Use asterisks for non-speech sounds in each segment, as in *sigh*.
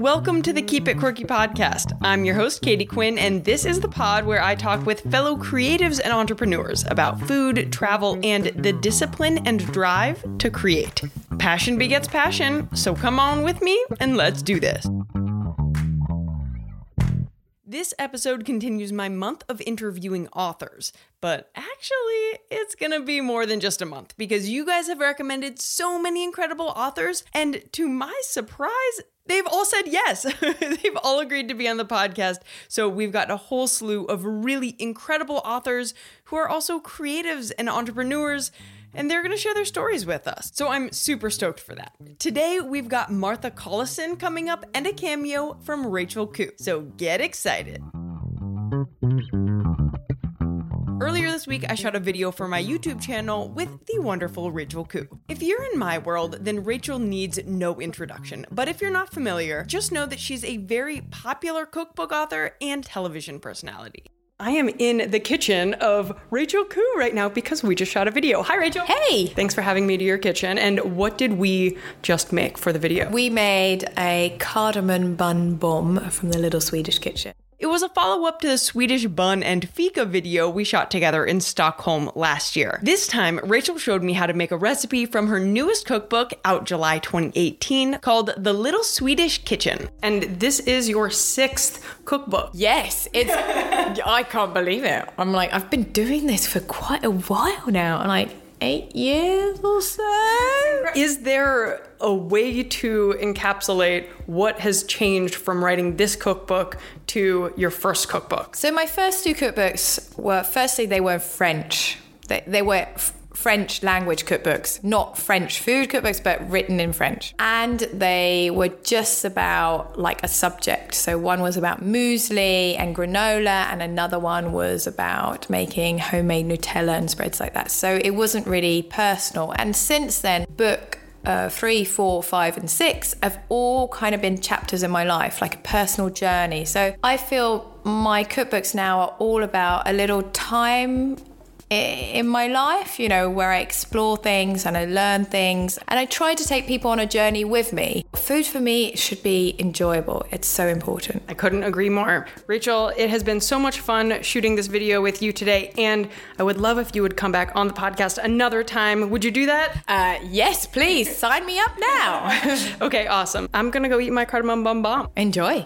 Welcome to the Keep It Quirky podcast. I'm your host, Katie Quinn, and this is the pod where I talk with fellow creatives and entrepreneurs about food, travel, and the discipline and drive to create. Passion begets passion, so come on with me and let's do this. This episode continues my month of interviewing authors, but actually, it's gonna be more than just a month because you guys have recommended so many incredible authors, and to my surprise, they've all said yes. *laughs* they've all agreed to be on the podcast. So we've got a whole slew of really incredible authors who are also creatives and entrepreneurs and they're going to share their stories with us. So I'm super stoked for that. Today, we've got Martha Collison coming up and a cameo from Rachel Khoo. So get excited. Earlier this week, I shot a video for my YouTube channel with the wonderful Rachel Khoo. If you're in my world, then Rachel needs no introduction. But if you're not familiar, just know that she's a very popular cookbook author and television personality. I am in the kitchen of Rachel Khoo right now because we just shot a video. Hi, Rachel. Hey. Thanks for having me to your kitchen. And what did we just make for the video? We made a cardamom bun bomb from the Little Swedish Kitchen. It was a follow up to the Swedish bun and fika video we shot together in Stockholm last year. This time, Rachel showed me how to make a recipe from her newest cookbook out July 2018 called The Little Swedish Kitchen. And this is your sixth cookbook. Yes, it's. *laughs* I can't believe it. I'm like, I've been doing this for quite a while now. I'm like, eight years or so. Is there a way to encapsulate what has changed from writing this cookbook to your first cookbook? So my first two cookbooks were firstly they were French. They, they were French language cookbooks, not French food cookbooks, but written in French. And they were just about like a subject. So one was about muesli and granola, and another one was about making homemade Nutella and spreads like that. So it wasn't really personal. And since then, book uh, three, four, five, and six have all kind of been chapters in my life, like a personal journey. So I feel my cookbooks now are all about a little time in my life, you know, where I explore things and I learn things. And I try to take people on a journey with me. Food for me should be enjoyable. It's so important. I couldn't agree more. Rachel, it has been so much fun shooting this video with you today. And I would love if you would come back on the podcast another time. Would you do that? Uh, yes, please. Sign me up now. *laughs* okay, awesome. I'm going to go eat my cardamom bun bomb. Enjoy.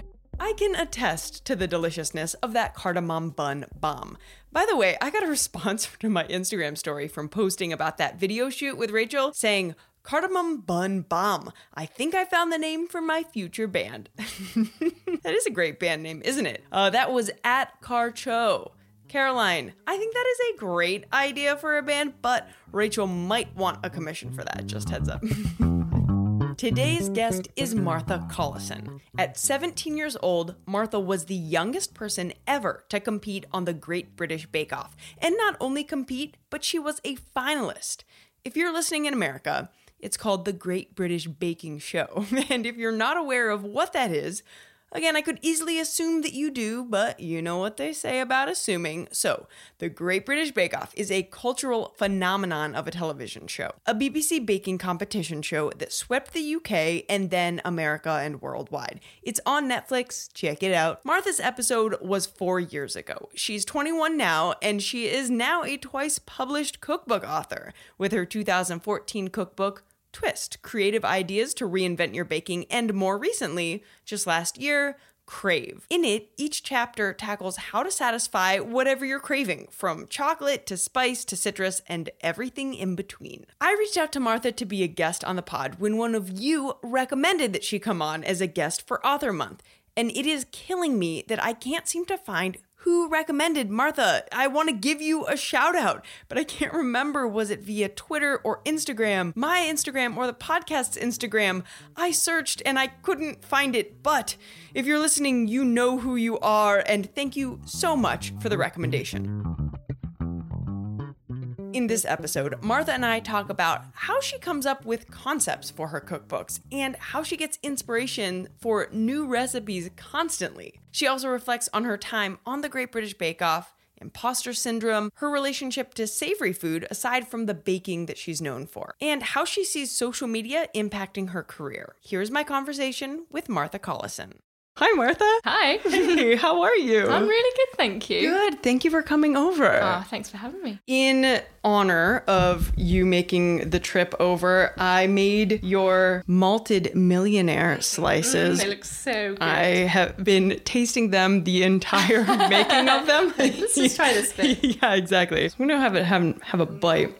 *laughs* I can attest to the deliciousness of that cardamom bun bomb. By the way, I got a response *laughs* to my Instagram story from posting about that video shoot with Rachel saying, Cardamom Bun Bomb. I think I found the name for my future band. *laughs* that is a great band name, isn't it? Uh, that was at Carcho. Caroline, I think that is a great idea for a band, but Rachel might want a commission for that, just heads up. *laughs* Today's guest is Martha Collison. At 17 years old, Martha was the youngest person ever to compete on the Great British Bake Off. And not only compete, but she was a finalist. If you're listening in America, it's called the Great British Baking Show. *laughs* And if you're not aware of what that is, Again, I could easily assume that you do, but you know what they say about assuming. So, the Great British Bake Off is a cultural phenomenon of a television show, a BBC baking competition show that swept the UK and then America and worldwide. It's on Netflix, check it out. Martha's episode was four years ago. She's 21 now, and she is now a twice published cookbook author with her 2014 cookbook, Twist Creative Ideas to Reinvent Your Baking, and more recently, just last year, Crave. In it, each chapter tackles how to satisfy whatever you're craving, from chocolate to spice to citrus and everything in between. I reached out to Martha to be a guest on the pod when one of you recommended that she come on as a guest for Author Month, and it is killing me that I can't seem to find who recommended Martha? I want to give you a shout out, but I can't remember. Was it via Twitter or Instagram? My Instagram or the podcast's Instagram? I searched and I couldn't find it, but if you're listening, you know who you are, and thank you so much for the recommendation. In this episode, Martha and I talk about how she comes up with concepts for her cookbooks and how she gets inspiration for new recipes constantly. She also reflects on her time on the Great British Bake Off imposter syndrome, her relationship to savory food aside from the baking that she's known for, and how she sees social media impacting her career. Here's my conversation with Martha Collison. Hi, Martha. Hi. *laughs* Hey, how are you? I'm really good, thank you. good. Thank you for coming over. Oh, thanks for having me. In honor of you making the trip over, I made your malted millionaire slices. They look so good. I have been tasting them the entire *laughs* making of them. Let's just try this bit. *laughs* yeah, exactly. I'm gonna have it have have a bite.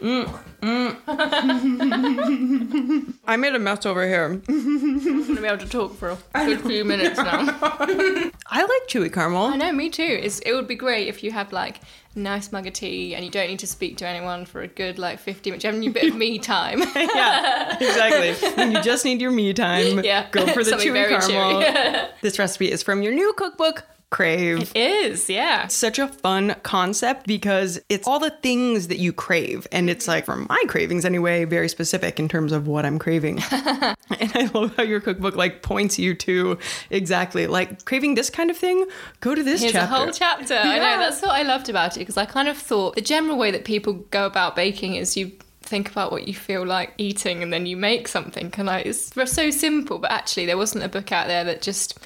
Mm, mm. *laughs* I made a mess over here. I'm gonna be able to talk for a good few minutes now. *laughs* I like chewy caramel. I know, me too. It's, it would be great if you had like a nice mug of tea and you don't need to speak to anyone for a good like 50 minutes. You have a bit of me *laughs* time. yeah, exactly. When you just need your me time, Yeah, go for the something chewy caramel. chewy. this recipe is from your new cookbook, Crave. Is, yeah. It's such a fun concept because it's all the things that you crave. And it's mm-hmm. like, for my cravings anyway, very specific in terms of what I'm craving. *laughs* and I love how your cookbook like points you to exactly like craving this kind of thing, go to this Here's chapter. a whole chapter. I know, that's what I loved about it because I kind of thought the general way that people go about baking is you think about what you feel like eating and then you make something. And like, it's so simple, but actually, there wasn't a book out there that just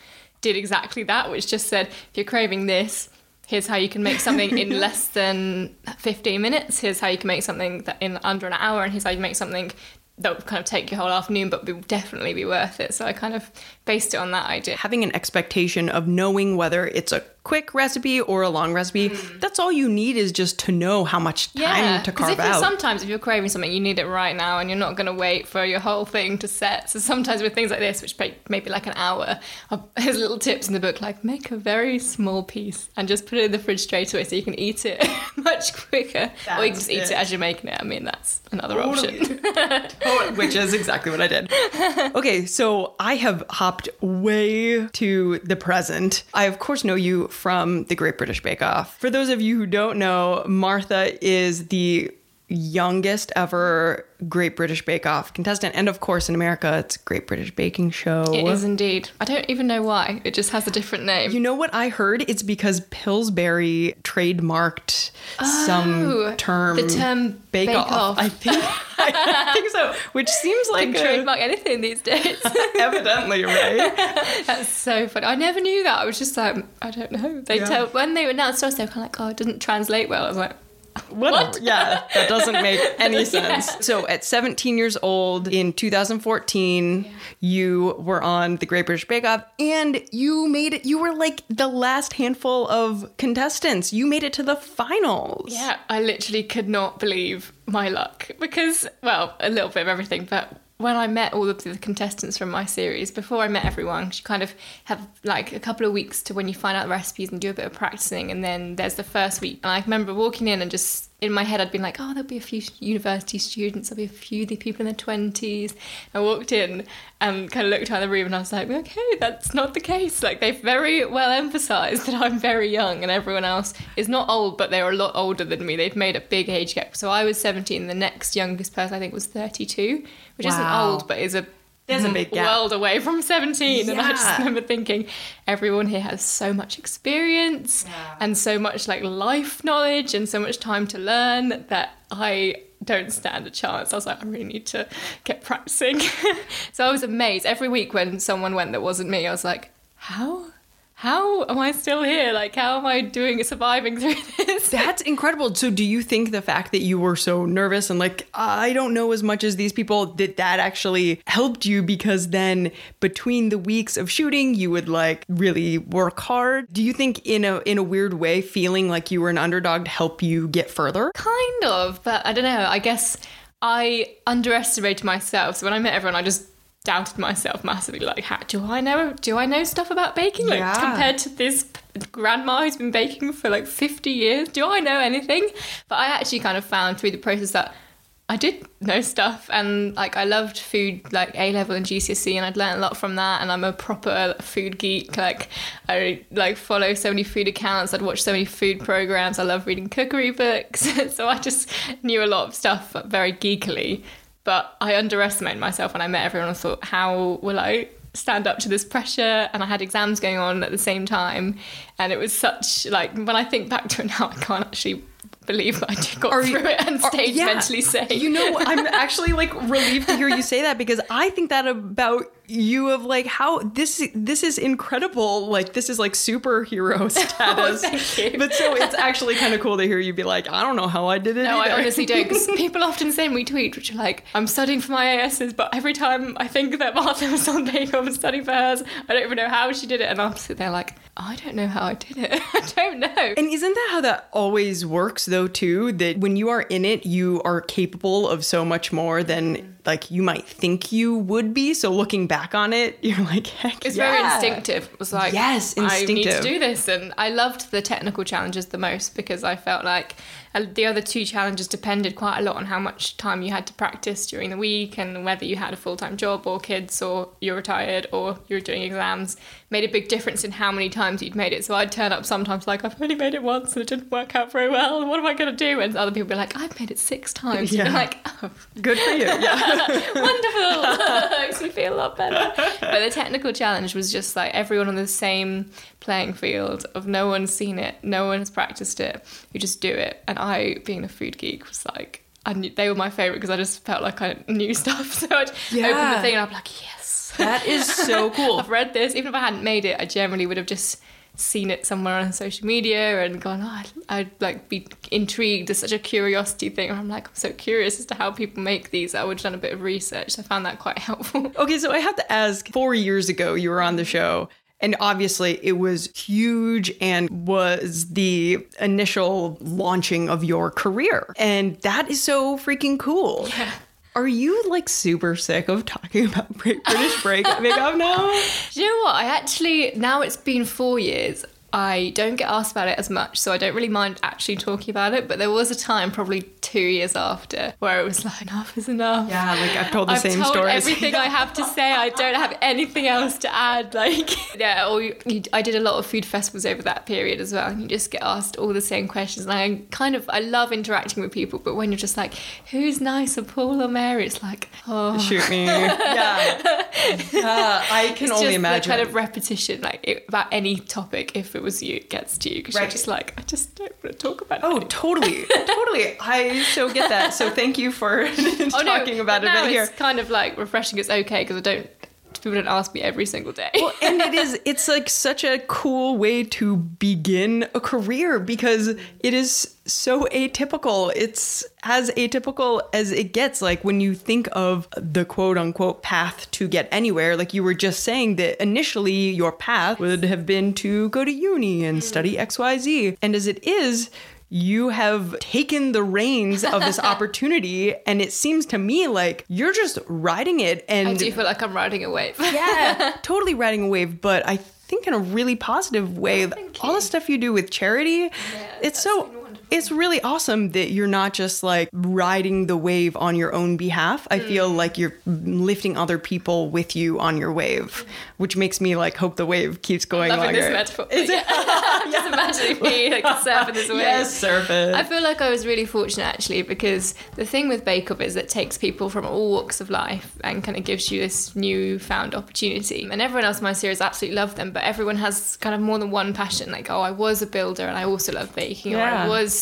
did exactly that, which just said, if you're craving this, here's how you can make something in *laughs* less than 15 minutes. Here's how you can make something that in under an hour, and here's how you make something that will kind of take your whole afternoon, but will definitely be worth it. So I kind of based it on that idea. Having an expectation of knowing whether it's a quick recipe or a long recipe, hmm. that's all you need is just to know how much time to 'cause carve if out. Sometimes if you're craving something, you need it right now, and you're not going to wait for your whole thing to set. So sometimes with things like this, which take maybe like an hour, I'll- *laughs* there's little tips in the book like make a very small piece and just put it in the fridge straight away so you can eat it *laughs* much quicker, or you can That's just eat it. it. as you're making it. I mean, that's another option. Oh, which is exactly what I did. *laughs* Okay, so I have hopped way to the present. I, of course, know you from the Great British Bake Off. For those of you who don't know, Martha is the youngest ever Great British Bake Off contestant. And of course, in America, it's Great British Baking Show. It is indeed. I don't even know why. It just has a different name. You know what I heard? It's because Pillsbury trademarked some Oh, term. the term Bake, Bake Off. Off. I think. I think so. Which seems *laughs* like you can a- trademark anything these days. *laughs* evidently right. *laughs* That's so funny. I never knew that. I was just like, I don't know. They Yeah. tell when they announced us, they were kind of like, oh, it didn't translate well. I was like, Whatever. Yeah, that doesn't make any *laughs* sense. So, at 17 years old in 2014, you were on the Great British Bake Off and you made it. You were like the last handful of contestants. You made it to the finals. yeah, I literally could not believe my luck because, well, a little bit of everything, but. When I met all of the contestants from my series, before I met everyone, you kind of have like a couple of weeks to when you find out the recipes and do a bit of practicing, and then there's the first week. And I remember walking in and just in my head, I'd been like, oh, there'll be a few university students, there'll be a few the people in their 20s. I walked in um, and kind of looked around the room and I was like, okay, that's not the case. Like, they've very well emphasized *laughs* that I'm very young and everyone else is not old, but they're a lot older than me. They've made a big age gap. So I was 17, the next youngest person I think was 32, which isn't old, but is a There's a mm. big gap. world away from 17 and i just remember thinking everyone here has so much experience and so much like life knowledge and so much time to learn that i don't stand a chance. I was like i really need to get practicing. *laughs* So i was amazed. Every week when someone went that wasn't me i was like how how am i still here like how am i doing surviving through *laughs* this That's incredible. So, do you think the fact that you were so nervous and like, I don't know as much as these people, that that actually helped you because then between the weeks of shooting, you would like really work hard? Do you think in a in a weird way, feeling like you were an underdog help you get further? Kind of, but I don't know. I guess I underestimated myself. So when I met everyone, I just doubted myself massively. Like, how, do I know? Do I know stuff about baking? Like Yeah. compared to this grandma who's been baking for like fifty years, do I know anything? But I actually kind of found through the process that. I did know stuff and like I loved food like A level and GCSE and I'd learned a lot from that and I'm a proper food geek like I like follow so many food accounts I'd watch so many food programs I love reading cookery books *laughs* so I just knew a lot of stuff very geekily but I underestimated myself when I met everyone and thought how will I stand up to this pressure and I had exams going on at the same time and it was such like when I think back to it now I can't actually believe that I got Are through you- it and are- stayed yeah. mentally safe. You know, I'm *laughs* actually like relieved to hear you say that because I think that about you of like how this this is incredible. Like this is like superhero *laughs* oh, status. thank you. But so it's actually kind of cool to hear you be like, I don't know how I did it. No, I honestly don't. Because *laughs* people often send me tweets which are like, I'm studying for my ASs, but every time I think that Martha was on Bake Off and studying for hers, I don't even know how she did it. And I'm sitting there like, I don't know how I did it. *laughs* I don't know. And isn't that how that always works though too? That when you are in it, you are capable of so much more than like you might think you would be. So looking back on it, *laughs* you're like, heck It's yeah. very instinctive. It was like, Yes, I need to do this. And I loved the technical challenges the most because I felt like the other two challenges depended quite a lot on how much time you had to practice during the week and whether you had a full time job or kids or you're retired or you're doing exams. Made a big difference in how many times you'd made it. So I'd turn up sometimes like, I've only made it once and it didn't work out very well. And what am I going to do? And other people be like, I've made it six times. Yeah. You're like, oh, Good for you. Yeah. *laughs* wonderful *laughs* *laughs* makes me feel a lot better but the technical challenge was just like everyone on the same playing field of no one's seen it no one's practiced it you just do it and i being a food geek was like I knew, they were my favorite because i just felt like i knew *laughs* stuff so i'd open the thing and i'd be like yes that is so *laughs* cool. i've read this even if i hadn't made it i generally would have just seen it somewhere on social media and gone, oh, I'd, I'd like be intrigued. It's such a curiosity thing. And I'm like, I'm so curious as to how people make these. I would have done a bit of research. So I found that quite *laughs* helpful. Okay, so I have to ask four years ago, you were on the show, and obviously it was huge and was the initial launching of your career. And that is so freaking cool. Yeah. Are you like super sick of talking about British Break Makeup now? Do you know what? I actually, now it's been four years, I don't get asked about it as much, so I don't really mind actually talking about it. But there was a time, probably two years after, where it was like, enough is enough. Yeah, like I've told the I've same told stories. everything I have to say. I don't have anything else to add. Like, *laughs* yeah, or you, you, I did a lot of food festivals over that period as well, and you just get asked all the same questions. And I kind of, I love interacting with people, but when you're just like, who's nicer, Paul or Mary? It's like, oh, Shoot me. *laughs* yeah. Yeah, uh, I can it's only imagine. the kind of repetition, like it, about any topic. If it was you, it gets to you because you're just like, I just don't want to talk about oh, it. Oh, totally, *laughs* totally. I so get that. So thank you for *laughs* Oh, no, talking about it now bit here. It's kind of like refreshing. It's okay because I don't. People don't ask me every single day. Well, and it is *laughs* it's like such a cool way to begin a career because it is so atypical. It's as atypical as it gets. Like when you think of the quote unquote path to get anywhere, like you were just saying that initially your path would have been to go to uni and mm-hmm. study XYZ. And as it is, you have taken the reins of this *laughs* opportunity and it seems to me like you're just riding it and I do feel like I'm riding a wave. *laughs* yeah, *laughs* totally riding a wave, but I think in a really positive way. Oh, thank All the stuff you do with charity, it's so. It's really awesome that you're not just like riding the wave on your own behalf. I feel Mm. like you're lifting other people with you on your wave, which makes me like hope the wave keeps going Loving longer. this metaphor. *laughs* Yeah. I'm just imagining me like surfing this wave. Yes, surf it. I feel like I was really fortunate actually because the thing with Bake Off is it takes people from all walks of life and kind of gives you this newfound opportunity. And everyone else in my series absolutely love them, but everyone has kind of more than one passion. Like, oh, I was a builder and I also love baking, or Yeah. I was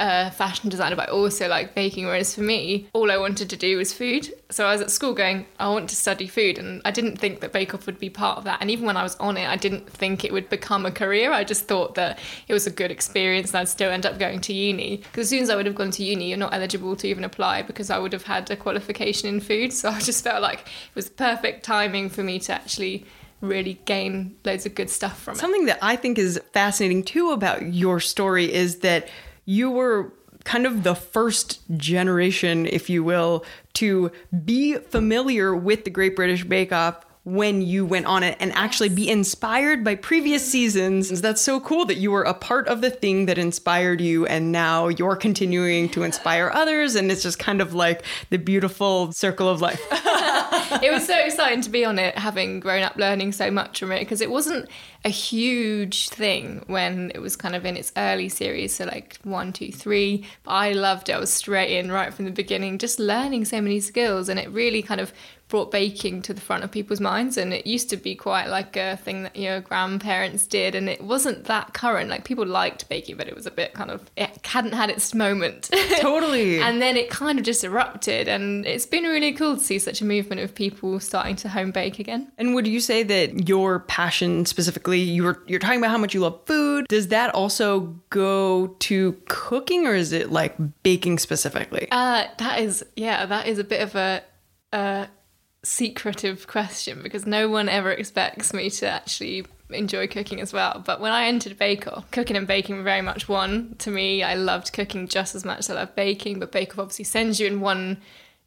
a fashion designer, but I also like baking. Whereas for me, all I wanted to do was food. So I was at school going, I want to study food, and I didn't think that Bake Off would be part of that. And even when I was on it, I didn't think it would become a career. I just thought that it was a good experience, and I'd still end up going to uni. Because as soon as I would have gone to uni, you're not eligible to even apply because I would have had a qualification in food. *laughs* So I just felt like it was perfect timing for me to actually really gain loads of good stuff from it. Something that I think is fascinating too about your story is that you were kind of the first generation, if you will, to be familiar with the Great British Bake Off when you went on it and actually be inspired by previous seasons. That's so cool that you were a part of the thing that inspired you and now you're continuing to inspire others and it's just kind of like the beautiful circle of life. *laughs* *laughs* it was so exciting to be on it, having grown up learning so much from it, because it wasn't a huge thing when it was kind of in its early series, so like one, two, three. But I loved it. I was straight in right from the beginning, just learning so many skills, and it really kind of brought baking to the front of people's minds and it used to be quite like a thing that your grandparents did and it wasn't that current like people liked baking but it was a bit kind of it hadn't had its moment *laughs* Totally. and then it kind of just erupted and it's been really cool to see such a movement of people starting to home bake again And would you say that your passion specifically, you were you're talking about how much you love food. Does that also go to cooking or is it like baking specifically? Uh, that is, yeah, that is a bit of a, a secretive question because no one ever expects me to actually enjoy cooking as well. But when I entered Bake Off, cooking and baking were very much one to me. I loved cooking just as much as I love baking, but Bake Off obviously sends you in one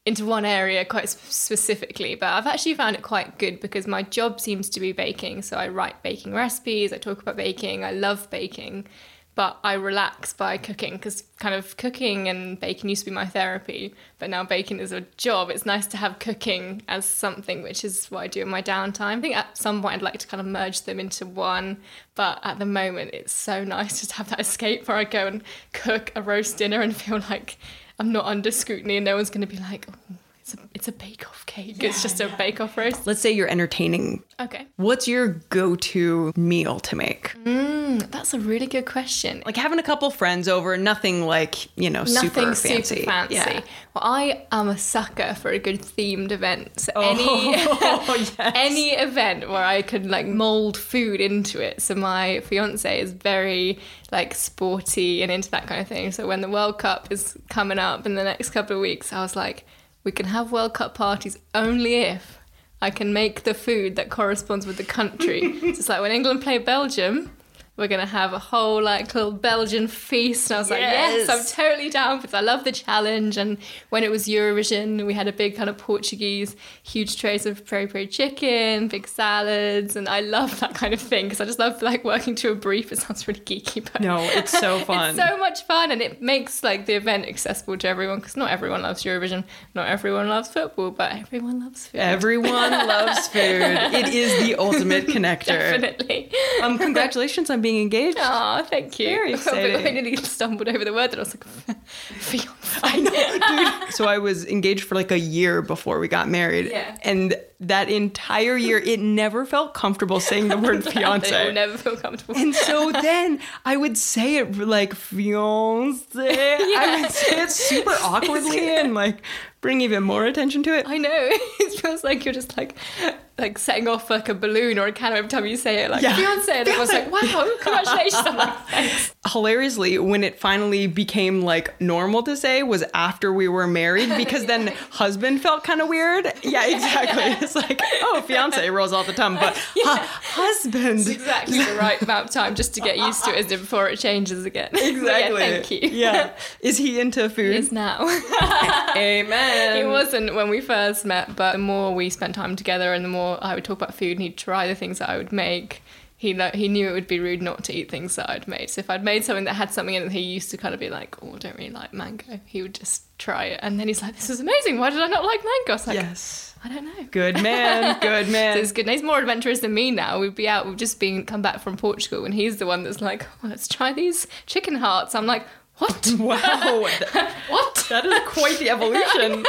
into one area quite specifically. But I've actually found it quite good because my job seems to be baking. So I write baking recipes, I talk about baking, I love baking but I relax by cooking because kind of cooking and baking used to be my therapy, but now baking is a job. It's nice to have cooking as something, which is what I do in my downtime. I think at some point I'd like to kind of merge them into one, but at the moment it's so nice just to have that escape where I go and cook a roast dinner and feel like I'm not under scrutiny and no one's going to be like, oh, it's a, it's a bake off cake. it's just a bake off roast. Let's say you're entertaining. Okay. What's your go-to meal to make? Mm, that's a really good question. Like having a couple friends over, nothing like, you know, Nothing super fancy. Nothing fancy. Yeah. Well, I am a sucker for a good themed event. So Oh, any *laughs* *laughs* yes. any event where I could like mold food into it. So my fiance is very like sporty and into that kind of thing. So when the World Cup is coming up in the next couple of weeks, I was like, we can have World Cup parties only if I can make the food that corresponds with the country. *laughs* so it's like when England play Belgium. We're gonna have a whole like little Belgian feast, and I was like, Yes. "Yes, I'm totally down because I love the challenge." And when it was Eurovision, we had a big kind of Portuguese, huge trays of peri peri chicken, big salads, and I love that kind of thing because I just love like working to a brief. It sounds really geeky, but No, it's so *laughs* fun. it's so much fun, and it makes like the event accessible to everyone because not everyone loves Eurovision, not everyone loves football, but everyone loves food. Everyone loves *laughs* food. It is the ultimate connector. Definitely. Um, congratulations on being engaged. Oh, thank you. Very *laughs* I exciting. nearly stumbled over the word and I was like, *laughs* fiance. *laughs* I know, dude. So I was engaged for like a year before we got married. Yeah. And that entire year, it never felt comfortable saying the word fiance. never feel comfortable. And so then I would say it like fiance. I would say it super awkwardly and like bring even more attention to it. I know. It feels like you're just like like setting off like a balloon or a candle every time you say it. Like Yeah. fiance, and everyone's like, "Wow, *laughs* congratulations!" I'm like, "Thanks." Hilariously, when it finally became like normal to say was after we were married because then *laughs* husband felt kind of weird. Yeah, exactly. It's like, oh, fiance rolls off the tongue, but *laughs* hu- husband. Exactly the right amount of time just to get used to it, before it changes again. But yeah, Exactly. thank you. Yeah. Is he into food? Is now. Amen. He wasn't when we first met, but the more we spent time together and the more I would talk about food and he'd try the things that I would make, he lo- he knew it would be rude not to eat things that I'd made. So if I'd made something that had something in it, he used to kind of be like, "Oh, I don't really like mango." He would just try it, and then he's like, "This is amazing. Why did I not like mango?" I was like, Yes. "I don't know." Good man. *laughs* Good So man. it's good. And he's more adventurous than me now. We'd be out. We've just been come back from Portugal, and he's the one that's like, oh, "Let's try these chicken hearts." I'm like, "What? *laughs* Wow. *laughs* what?" That is quite the evolution.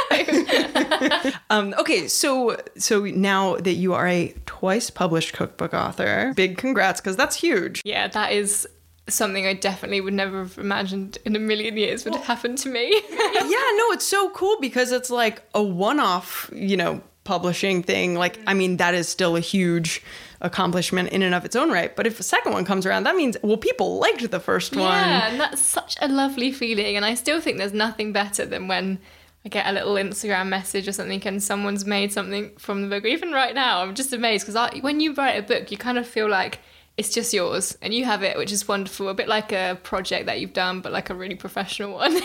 *laughs* um, okay, so so now that you are a twice published cookbook author, big congrats because that's huge. Yeah, that is something I definitely would never have imagined in a million years would happen to me. yeah, no, it's so cool because it's like a one-off, you know, publishing thing. Like, I mean, that is still a huge accomplishment in and of its own right. But if a second one comes around, that means well, people liked the first one. Yeah, and that's such a lovely feeling. And I still think there's nothing better than when I get a little Instagram message or something and someone's made something from the book. Even right now, I'm just amazed because when you write a book, you kind of feel like it's just yours and you have it, which is wonderful. A bit like a project that you've done, but like a really professional *laughs* one.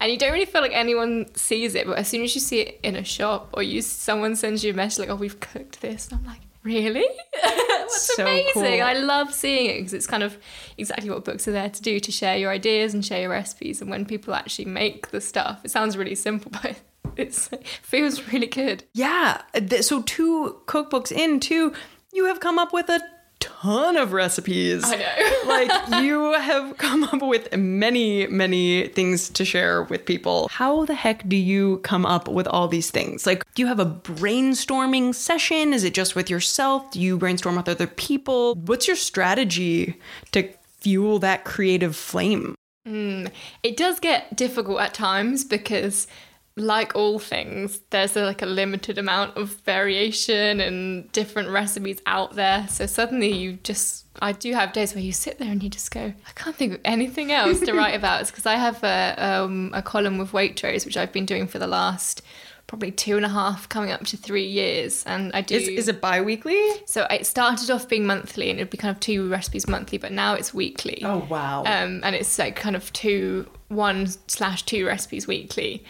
and you don't really feel like anyone sees it, but as soon as you see it in a shop or you someone sends you a message like, "Oh, we've cooked this," and I'm like, "Really? *laughs* That's So amazing!" cool. I love seeing it because it's kind of exactly what books are there to do to share your ideas and share your recipes. And when people actually make the stuff, it sounds really simple, *laughs* but it's, it feels really good. Yeah. So two cookbooks in, two, you have come up with a ton of recipes. I know. *laughs* like you have come up with many, many things to share with people. How the heck do you come up with all these things? Like, do you have a brainstorming session? Is it just with yourself? Do you brainstorm with other people? What's your strategy to fuel that creative flame? Hmm. It does get difficult at times because, like all things, there's a, like a limited amount of variation and different recipes out there. So suddenly you just, I do have days where you sit there and you just go, I can't think of anything else to write *laughs* about. It's because I have a, um, a column with Waitrose, which I've been doing for the last probably two and a half, coming up to three years, and I do. Is, is it bi weekly? so it started off being monthly, and it'd be kind of two recipes monthly, but now it's weekly. Oh, wow. Um, and it's like kind of two, one slash two recipes weekly.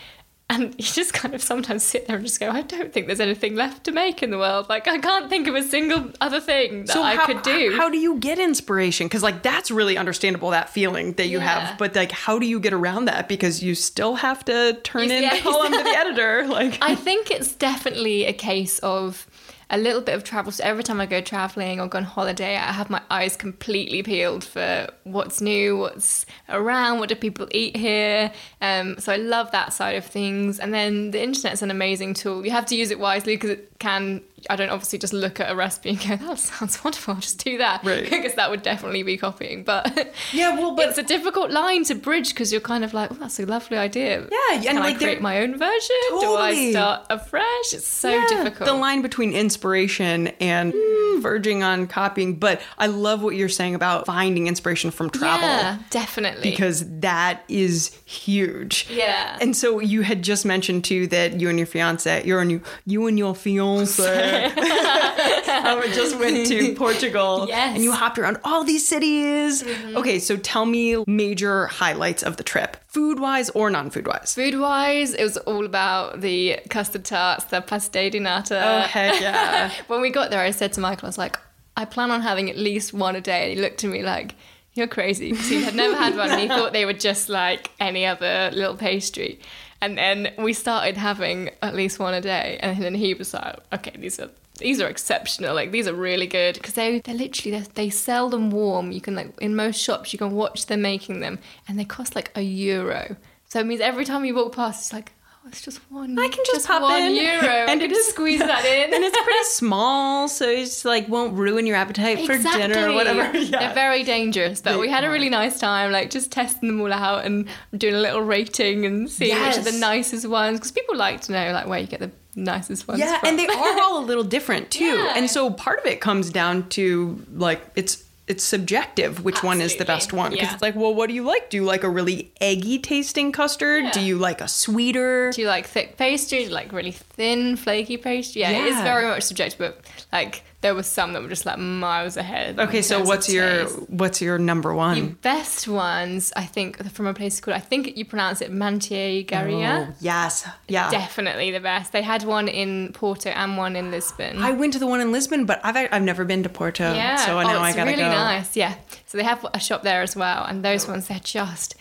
And *laughs* you just kind of sometimes sit there and just go, I don't think there's anything left to make in the world. Like, I can't think of a single other thing that I how, could do. How do you get inspiration? Because like that's really understandable that feeling that you Yeah. have, but like how do you get around that? Because you still have to turn in yeah, the *laughs* column to the *laughs* editor. Like I think it's definitely a case of a little bit of travel. So every time I go traveling or go on holiday, I have my eyes completely peeled for what's new, what's around, what do people eat here. Um, so I love that side of things. And then the internet's an amazing tool. You have to use it wisely because it can. I don't obviously just look at a recipe and go, "That sounds *laughs* wonderful. I'll just do that," Right. *laughs* because that would definitely be copying. But *laughs* Yeah, well, but- it's a difficult line to bridge because you're kind of like, "Oh, that's a lovely idea." Yeah, and Can like I there- create my own version? Do I start afresh? It's so Yeah, difficult. The line between inspiration and mm, verging on copying, but I love what you're saying about finding inspiration from travel. Yeah, definitely. Because that is huge. Yeah. And so you had just mentioned too that you and your fiance, you're and you, you and your fiance, *laughs* um, just went to *laughs* Portugal. Yes. And you hopped around all these cities. Mm-hmm. Okay, so tell me major highlights of the trip, food wise or non food wise. Food wise, it was all about the custard tarts, the pastel de nata. Oh, heck yeah. *laughs* when we got there, I said to Michael, I was like, I plan on having at least one a day. And he looked at me like, You're crazy. Because he had never had one and he thought they were just like any other little pastry. And then we started having at least one a day. And then he was like, Okay, these are. These are exceptional. Like these are really good because they they're literally they they sell them warm. You can like in most shops you can watch them making them, and they cost like a euro. So it means every time you walk past, it's like it's just one. I can just pop one in, euro, *laughs* and and I can just squeeze that *laughs* in. and it's pretty *laughs* small, so it's like won't ruin your appetite for dinner or whatever. They're very dangerous, but They we had a really nice time, like just testing them all out and doing a little rating and seeing which are the nicest ones because people like to know like where you get the nicest ones. Yeah, from. and they are all a little different too. Yeah. And so part of it comes down to like it's it's subjective which one is the best one. Because Yeah. it's like well what do you like? Do you like a really eggy tasting custard? Do you like a sweeter? Do you like thick pastry? Do you like really thin, flaky pastry? Yeah, it is very much subjective, but like there were some that were just like miles ahead. okay so what's your taste. what's your number one? The best ones, I think, from a place called I think you pronounce it Manteigaria. Oh, yes yeah Definitely the best. They had one in Porto and one in Lisbon. I went to the one in Lisbon but I've I've never been to Porto Yeah. so oh, now I gotta really go nice. Yeah. So they have a shop there as well, and those ones they're just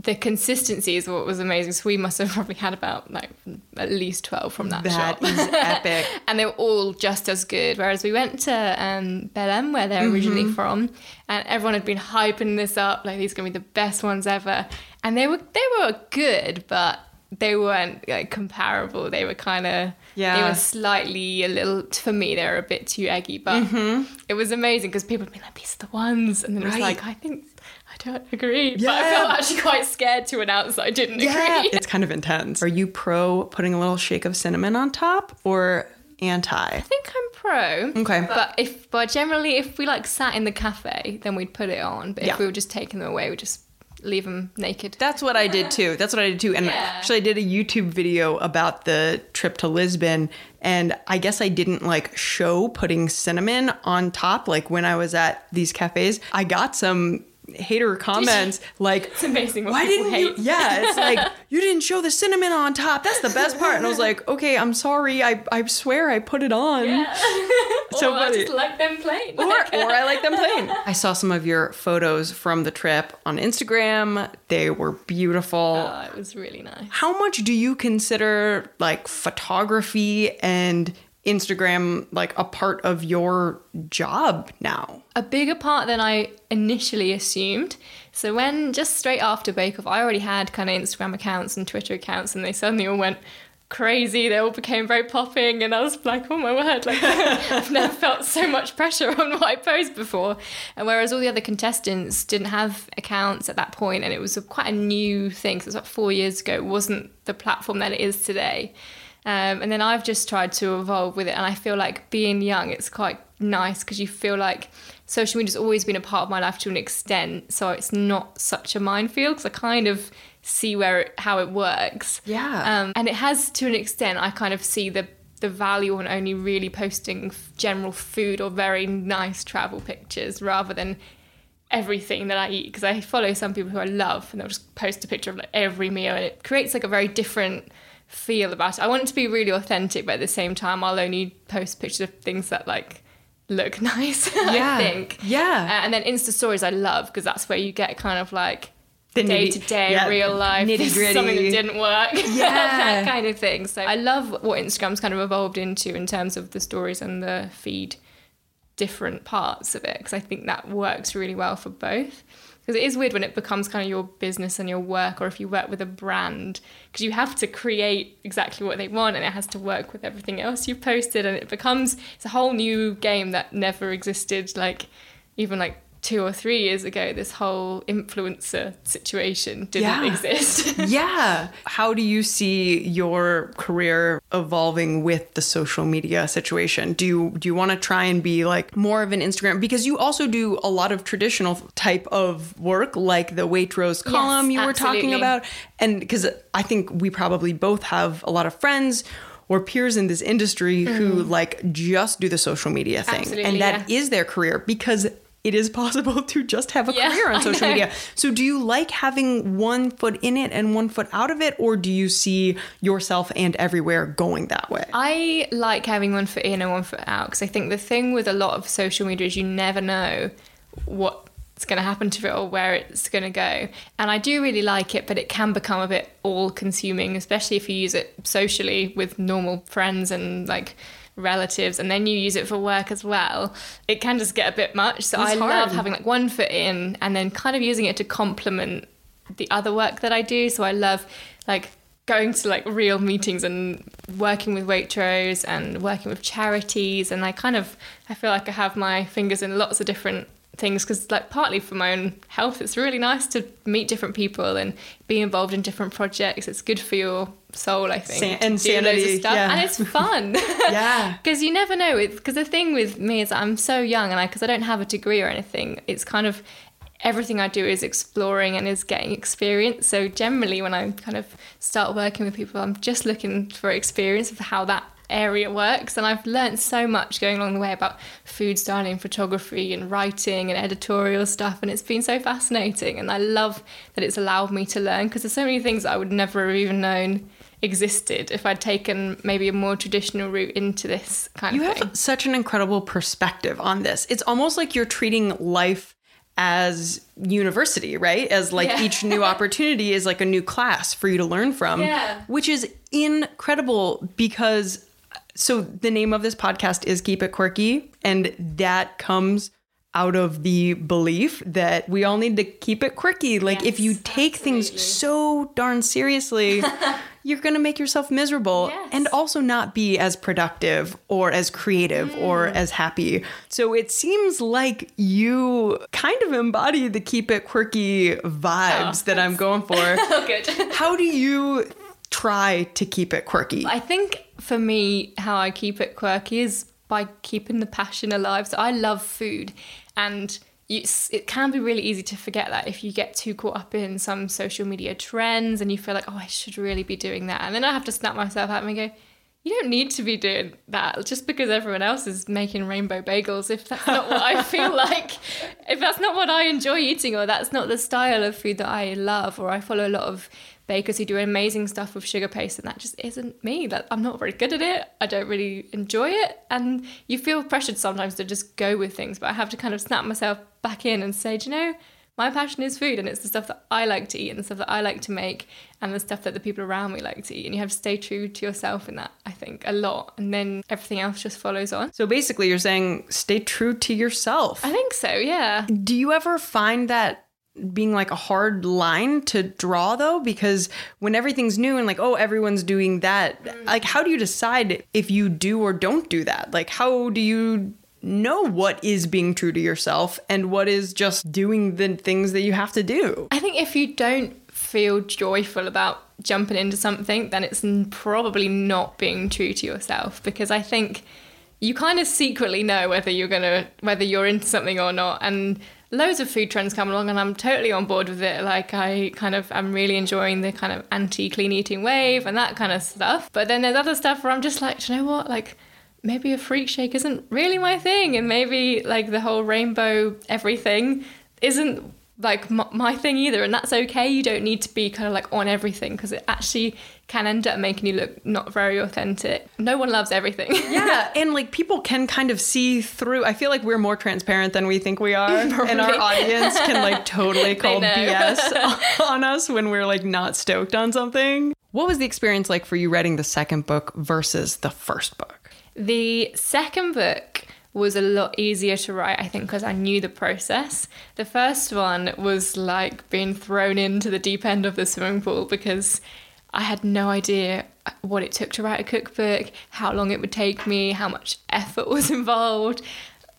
the consistency is what was amazing. So we must have probably had about like at least twelve from that, that shop. is epic *laughs* and they were all just as good. Whereas we went to um, Belém, where they're originally Mm-hmm. from, and everyone had been hyping this up like these are gonna be the best ones ever, and they were they were good, but they weren't like comparable. They were kind of yeah. they were slightly a little for me. They were a bit too eggy, but it was amazing because people would be like, "These are the ones," and then it was Mm-hmm. Like, "I think." I don't agree, but I Yeah. felt actually quite scared to announce that I didn't yeah agree. it's kind of intense are you pro putting a little shake of cinnamon on top or anti I think I'm pro. Okay. But if but generally if we like sat in the cafe, then we'd put it on. But Yeah. if we were just taking them away, we'd just leave them naked. That's what I did *laughs* too. That's what I did too. And Yeah. actually, I did a YouTube video about the trip to Lisbon. And I guess I didn't like show putting cinnamon on top. Like when I was at these cafes, I got some hater comments *laughs* like, It's amazing why didn't you? hate. Yeah, it's *laughs* like you didn't show the cinnamon on top. That's the best part. And I was like, okay, I'm sorry. I I swear I put it on. *laughs* So or I just like them plain. Or, or I like them plain. I saw some of your photos from the trip on Instagram. They were beautiful. Oh, it was really nice. How much do you consider like photography and Instagram like a part of your job now? a bigger part than I initially assumed. So when just straight after Bake Off, I already had kind of Instagram accounts and Twitter accounts, and they suddenly all went crazy. They all became very popping, and I was like, oh my word, like *laughs* I've never felt so much pressure on what I post before. And whereas all the other contestants didn't have accounts at that point, and it was a, quite a new thing. So it was like four years ago. It wasn't the platform that it is today. Um, and then I've just tried to evolve with it, and I feel like being young, it's quite nice because you feel like social media's always been a part of my life to an extent, so it's not such a minefield because I kind of see where it, how it works. Yeah. Um, and it has to an extent. I kind of see the the value on only really posting general food or very nice travel pictures rather than everything that I eat because I follow some people who I love and they'll just post a picture of like every meal and it creates like a very different feel about it. I want it to be really authentic, but at the same time, I'll only post pictures of things that like look *laughs* nice. Yeah. I think. Yeah. Uh, and then Insta stories I love because that's where you get kind of like The day to day real life, *laughs* something that didn't work, *laughs* Yeah. that kind of thing. So I love what Instagram's kind of evolved into in terms of the stories and the feed different parts of it because I think that works really well for both. Because it is weird when it becomes kind of your business and your work, or if you work with a brand, because you have to create exactly what they want and it has to work with everything else you've posted, and it becomes it's a whole new game that never existed, like even like two or three years ago. This whole influencer situation didn't Yeah. exist. *laughs* yeah. How do you see your career evolving with the social media situation? Do you do you want to try and be like more of an Instagram because you also do a lot of traditional type of work like the Waitrose column you were talking about and because I think we probably both have a lot of friends or peers in this industry who like just do the social media thing Mm-hmm. Absolutely, and that is yeah. their career because it is possible *laughs* to just have a Yeah, career on social media. So do you like having one foot in it and one foot out of it or do you see yourself and everywhere going that way? I like having one foot in and one foot out because I think the thing with a lot of social media is you never know what's going to happen to it or where it's going to go. And I do really like it, but it can become a bit all consuming, especially if you use it socially with normal friends and like relatives and then you use it for work as well it can just get a bit much. So It's i love having like one foot in and then kind of using it to complement the other work that I do. So I love like going to like real meetings and working with Waitrose and working with charities and I kind of I feel like I have my fingers in lots of different things because like partly for my own health it's really nice to meet different people and be involved in different projects. It's good for your soul I think San- to and do loads of sanity, stuff. yeah. and it's fun. *laughs* *laughs* Yeah. because you never know because the thing with me is i'm so young and i because i don't have a degree or anything it's kind of everything i do is exploring and is getting experience. So generally when i kind of start working with people i'm just looking for experience of how that area works. And i've learned so much going along the way about food styling photography and writing and editorial stuff. And it's been so fascinating. And i love that it's allowed me to learn because there's so many things i would never have even known existed if I'd taken maybe a more traditional route into this kind You of thing. You have such an incredible perspective on this. It's almost like you're treating life as university, right? As like Yeah. each new *laughs* opportunity is like a new class for you to learn from, Yeah. which is incredible because so the name of this podcast is Keep It Quirky and that comes out of the belief that we all need to keep it quirky. Like if you Yes, take things so darn seriously, *laughs* you're going to make yourself miserable Yes. and also not be as productive or as creative or Mm. as happy. So it seems like you kind of embody the keep it quirky vibes Oh, that I'm going for. *laughs* Oh, good. *laughs* How do you try to keep it quirky? I think for me, how I keep it quirky is by keeping the passion alive. So I love food, and you, it can be really easy to forget that if you get too caught up in some social media trends and you feel like, oh, I should really be doing that. And then I have to snap myself out and go, you don't need to be doing that just because everyone else is making rainbow bagels. If that's not what I *laughs* feel like, if that's not what I enjoy eating, or that's not the style of food that I love, or I follow a lot of bakers who do amazing stuff with sugar paste, and that just isn't me. That I'm not very good at it. I don't really enjoy it, and you feel pressured sometimes to just go with things. But I have to kind of snap myself back in and say, do you know, my passion is food and it's the stuff that I like to eat and the stuff that I like to make and the stuff that the people around me like to eat. And you have to stay true to yourself in that, I think, a lot. And then everything else just follows on. So basically, you're saying stay true to yourself. I think so, yeah. Do you ever find that being like a hard line to draw though because when everything's new and like oh everyone's doing that like how do you decide if you do or don't do that? Like how do you know what is being true to yourself and what is just doing the things that you have to do? I think if you don't feel joyful about jumping into something, then it's probably not being true to yourself because I think you kind of secretly know whether you're gonna whether you're into something or not and loads of food trends come along and I'm totally on board with it. Like I kind of am really enjoying the kind of anti clean eating wave and that kind of stuff. But then there's other stuff where I'm just like you know what? Like maybe a freak shake isn't really my thing and maybe like the whole rainbow everything isn't like m- my thing either and that's okay you don't need to be kind of like on everything because it actually can end up making you look not very authentic. No one loves everything. *laughs* Yeah and like people can kind of see through i feel like we're more transparent than we think we are *laughs* and our audience can like *laughs* totally call bs on us when we're like not stoked on something. What was the experience like for you writing the second book versus the first book? The second book was a lot easier to write, I think, because I knew the process. The first one was like being thrown into the deep end of the swimming pool because I had no idea what it took to write a cookbook, how long it would take me, how much effort *laughs* was involved.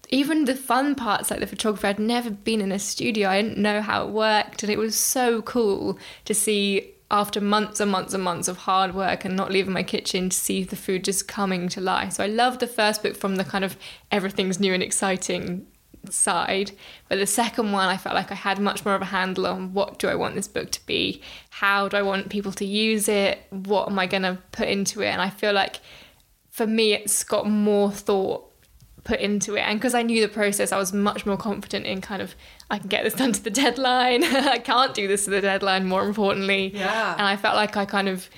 Even the fun parts, like the photography, I'd never been in a studio. I didn't know how it worked, and it was so cool to see after months and months and months of hard work and not leaving my kitchen to see the food just coming to life. So I loved the first book from the kind of everything's new and exciting side. But the second one, I felt like I had much more of a handle on what do I want this book to be? How do I want people to use it? What am I going to put into it? And I feel like for me, it's got more thought put into it. And because I knew the process, I was much more confident in kind of, I can get this done to the deadline. *laughs* I can't do this to the deadline, more importantly. Yeah. And I felt like I kind of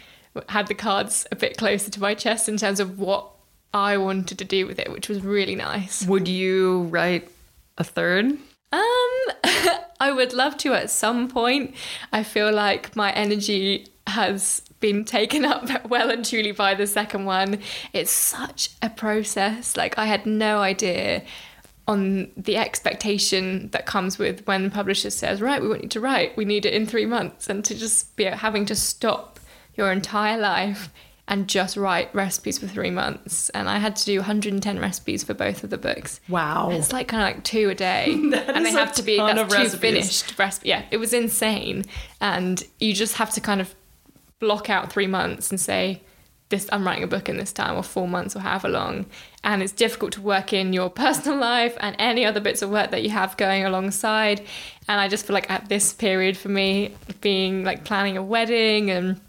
had the cards a bit closer to my chest in terms of what I wanted to do with it, which was really nice. would you write a third Um, *laughs* I would love to at some point. I feel like my energy has been taken up *laughs* well and truly by the second one. It's such a process. Like I had no idea on the expectation that comes with when the publisher says, "Right, we want you to write. We need it in 3 months." And to just be having to stop your entire life and just write recipes for 3 months. And I had to do 110 recipes for both of the books. wow It's like kind of like two a day, *laughs* and they have to be that's two recipes. finished recipe. Yeah, it was insane, and you just have to kind of block out three months and say, "This I'm writing a book in this time, or four months, or however long." And it's difficult to work in your *laughs* personal life and any other bits of work that you have going alongside. And I just feel like at this period for me, being like planning a wedding and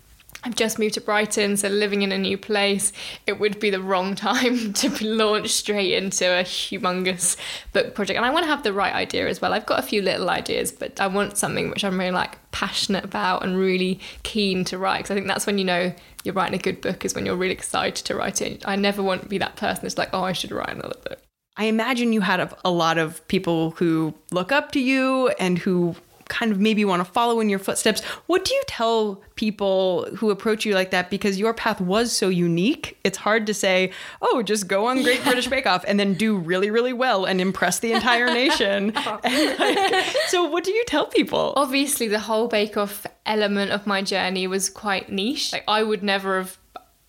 I've just moved to Brighton, so living in a new place, it would be the wrong *laughs* time to be launched straight into a humongous book project. And I want to have the right idea as well. I've got a few little ideas, but I want something which I'm really like passionate about and really keen to write. Because I think that's when you know you're writing a good book is when you're really excited to write it. I never want to be that person that's like, oh, I should write another book. I imagine you had a lot of people who look up to you and who kind of maybe want to follow in your footsteps. What do you tell people who approach you like that? Because your path was so unique. It's hard to say, oh, just go on Great British Bake Off and then do really, really well and impress the entire *laughs* nation. And, like, *laughs* so, what do you tell people? obviously the whole bake off element of my journey was quite niche like i would never have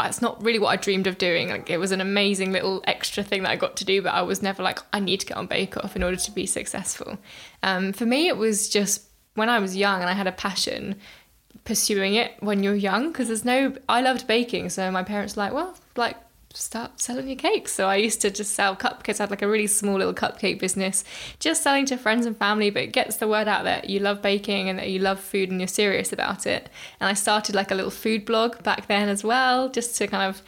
it's not really what i dreamed of doing like it was an amazing little extra thing that i got to do but i was never like i need to get on bake off in order to be successful um, for me it was just when i was young and i had a passion pursuing it when you're young because there's no i loved baking so my parents were like well like start selling your cakes so i used to just sell cupcakes. I had like a really small little cupcake business just selling to friends and family but it gets the word out that you love baking and that you love food and you're serious about it. And i started like a little food blog back then as well just to kind of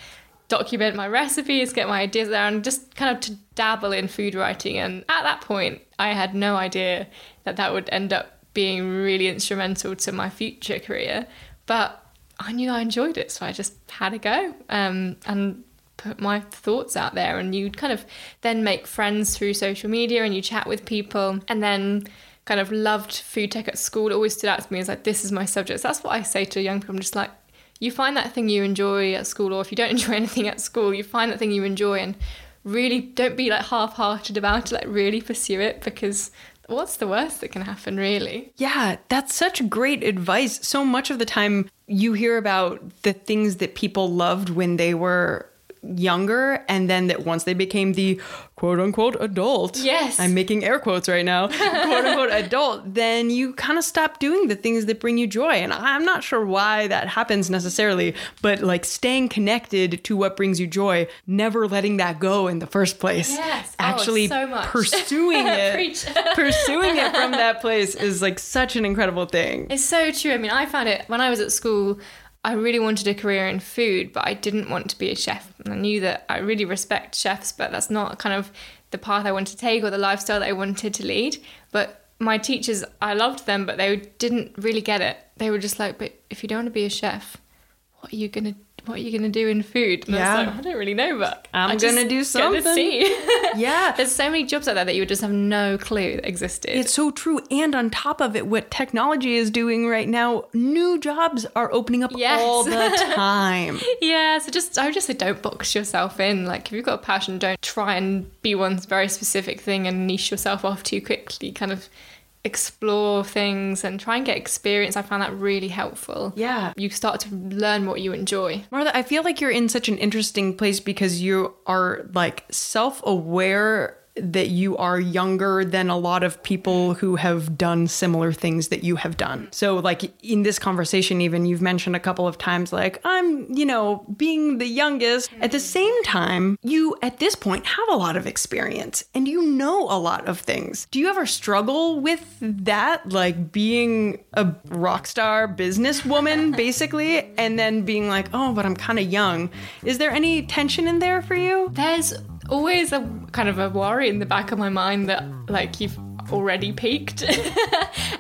document my recipes get my ideas there and just kind of to dabble in food writing. And at that point i had no idea that that would end up being really instrumental to my future career but I knew I enjoyed it, so I just had a go um, and put my thoughts out there. And you kind of then make friends through social media and you chat with people. And then kind of loved food tech at school. It always stood out to me as like, this is my subject. So that's what I say to young people. I'm just like, you find that thing you enjoy at school, or if you don't *laughs* enjoy anything at school, you find that thing you enjoy and really don't be like half hearted about it, like really pursue it because what's the worst that can happen, really? Yeah, that's such great advice. So much of the time you hear about the things that people loved when they were younger and then that once they became the quote unquote adult Yes. i'm making air quotes right now *laughs* quote unquote adult then you kind of stop doing the things that bring you joy and i'm not sure why that happens necessarily but like staying connected to what brings you joy never letting that go in the first place Yes. Oh, actually so much. *laughs* pursuing it pursuing it from *laughs* that place is like such an incredible thing It's so true. I mean, I found it when I was at school. I really wanted a career in food, but I didn't want to be a chef. And I knew that I really respect chefs, but that's not kind of the path I wanted to take or the lifestyle that I wanted to lead. But my teachers, I loved them, but they didn't really get it. They were just like, "But if you don't want to be a chef, what are you gonna what are you gonna do in food?" And I Yeah. was like, I don't really know, but I'm I gonna do get to something." see. *laughs* yeah There's so many jobs like that that you would just have no clue existed. It's so true. And on top of it, what technology is doing right now, new jobs are opening up Yes. all the *laughs* time. Yeah, so just I would just say don't box yourself in. Like if you've got a passion, don't try and be one very specific thing and niche yourself off too quickly. Kind of explore things and try and get experience. I found that really helpful. Yeah. You start to learn what you enjoy. Martha, I feel like you're in such an interesting place because you are like self aware that you are younger than a lot of people who have done similar things that you have done. So, like in this conversation, even you've mentioned a couple of times, like, I'm, you know, being the youngest. At the same time, you at this point have a lot of experience and you know a lot of things. Do you ever struggle with that? Like being a rock star businesswoman, *laughs* basically, and then being like, oh, but I'm kind of young. Is there any tension in there for you? There's always a kind of a worry in the back of my mind that like you've already peaked. *laughs*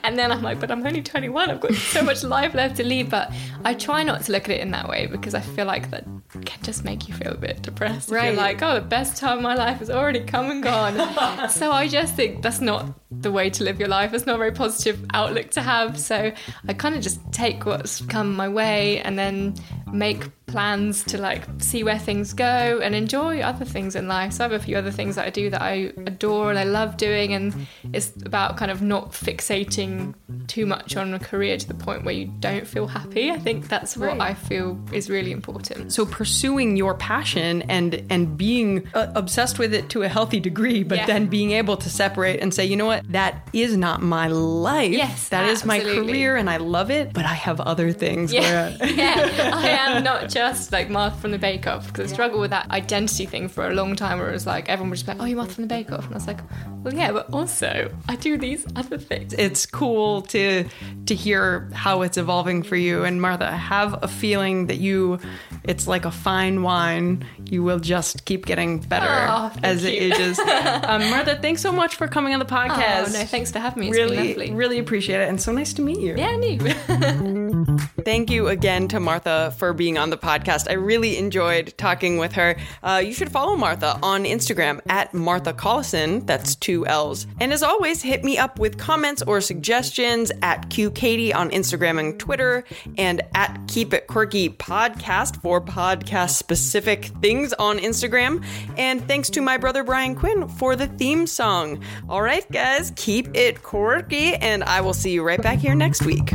And then i'm like but i'm only 21 i've got so much *laughs* life left to lead. But i try not to look at it in that way because i feel like that can just make you feel a bit depressed. Right. you're like oh the best time of my life has already come and gone. *laughs* So i just think that's not the way to live your life. It's not a very positive outlook to have. So i kind of just take what's come my way and then make plans to like see where things go and enjoy other things in life. So I have a few other things that I do that I adore and I love doing and it's about kind of not fixating too much on a career to the point where you don't feel happy. I think that's what Right. I feel is really important. So pursuing your passion and and being uh, obsessed with it to a healthy degree, but Yeah. then being able to separate and say, you know what, that is not my life. Yes, that is my career, and I love it. But I have other things. Yeah, where- *laughs* yeah. I am not just like Martha from the Bake Off because I struggled with that identity thing for a long time where it was like everyone was just like, oh, you're Martha from the Bake Off. And I was like, well, yeah, but also I do these other things. it's cool to to hear how it's evolving for you. And Martha, I have a feeling that you, it's like a fine wine. You will just keep getting better Oh, as it ages. *laughs* um, Martha, thanks so much for coming on the podcast. Oh, no, thanks for having me. It's really, lovely. really appreciate it, and so nice to meet you. Yeah, I knew. *laughs* Thank you again to Martha for being on the podcast. I really enjoyed talking with her. Uh, you should follow Martha on Instagram at Martha Collison. That's two L's. And as always, hit me up with comments or suggestions at QKatie on Instagram and Twitter, and at Keep It Quirky Podcast for podcast specific things on Instagram. And thanks to my brother Brian Quinn for the theme song. All right, guys, keep it quirky, and I will see you right back here next week.